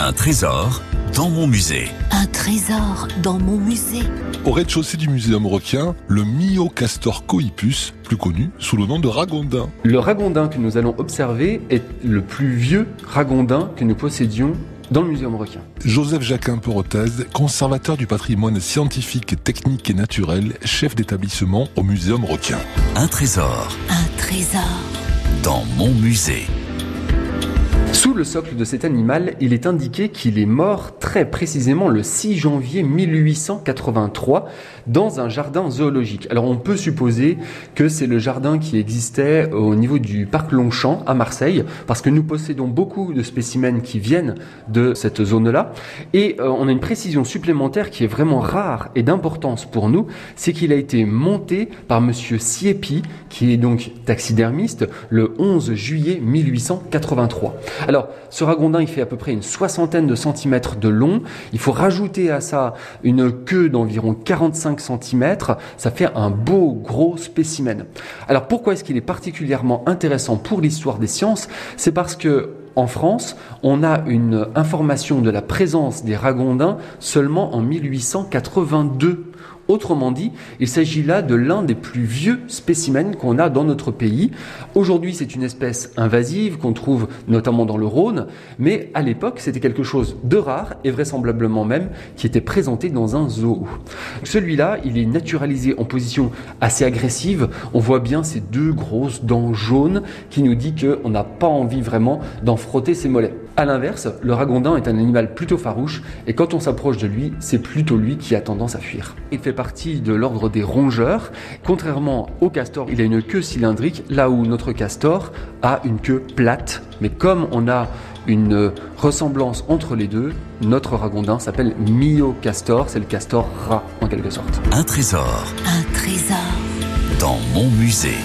Un trésor dans mon musée. Un trésor dans mon musée. Au rez-de-chaussée du muséum requin, le Myocastor coipus, plus connu sous le nom de ragondin. Le ragondin que nous allons observer est le plus vieux ragondin que nous possédions dans le muséum requin. Joseph Jacquin Perotez, conservateur du patrimoine scientifique, technique et naturel, chef d'établissement au muséum requin. Un trésor Un trésor dans mon musée. Le socle de cet animal, il est indiqué qu'il est mort très précisément le 6 janvier 1883 dans un jardin zoologique. Alors on peut supposer que c'est le jardin qui existait au niveau du parc Longchamp à Marseille, parce que nous possédons beaucoup de spécimens qui viennent de cette zone-là. Et euh, on a une précision supplémentaire qui est vraiment rare et d'importance pour nous, c'est qu'il a été monté par monsieur Siepi, qui est donc taxidermiste, le 11 juillet 1883. Alors, ce ragondin, il fait à peu près une soixantaine de centimètres de long. Il faut rajouter à ça une queue d'environ 45 centimètres. Ça fait un beau gros spécimen. Alors, pourquoi est-ce qu'il est particulièrement intéressant pour l'histoire des sciences? C'est parce que en France, on a une information de la présence des ragondins seulement en 1882. Autrement dit, il s'agit là de l'un des plus vieux spécimens qu'on a dans notre pays. Aujourd'hui, c'est une espèce invasive qu'on trouve notamment dans le Rhône, mais à l'époque, c'était quelque chose de rare et vraisemblablement même qui était présenté dans un zoo. Celui-là, il est naturalisé en position assez agressive. On voit bien ces deux grosses dents jaunes qui nous dit qu'on n'a pas envie vraiment d'en frotter ses mollets. À l'inverse, le ragondin est un animal plutôt farouche et quand on s'approche de lui, c'est plutôt lui qui a tendance à fuir. Partie de l'ordre des rongeurs. Contrairement au castor, il a une queue cylindrique là où notre castor a une queue plate. Mais comme on a une ressemblance entre les deux, notre ragondin s'appelle myocastor, c'est le castor rat en quelque sorte. Un trésor Un trésor dans mon musée.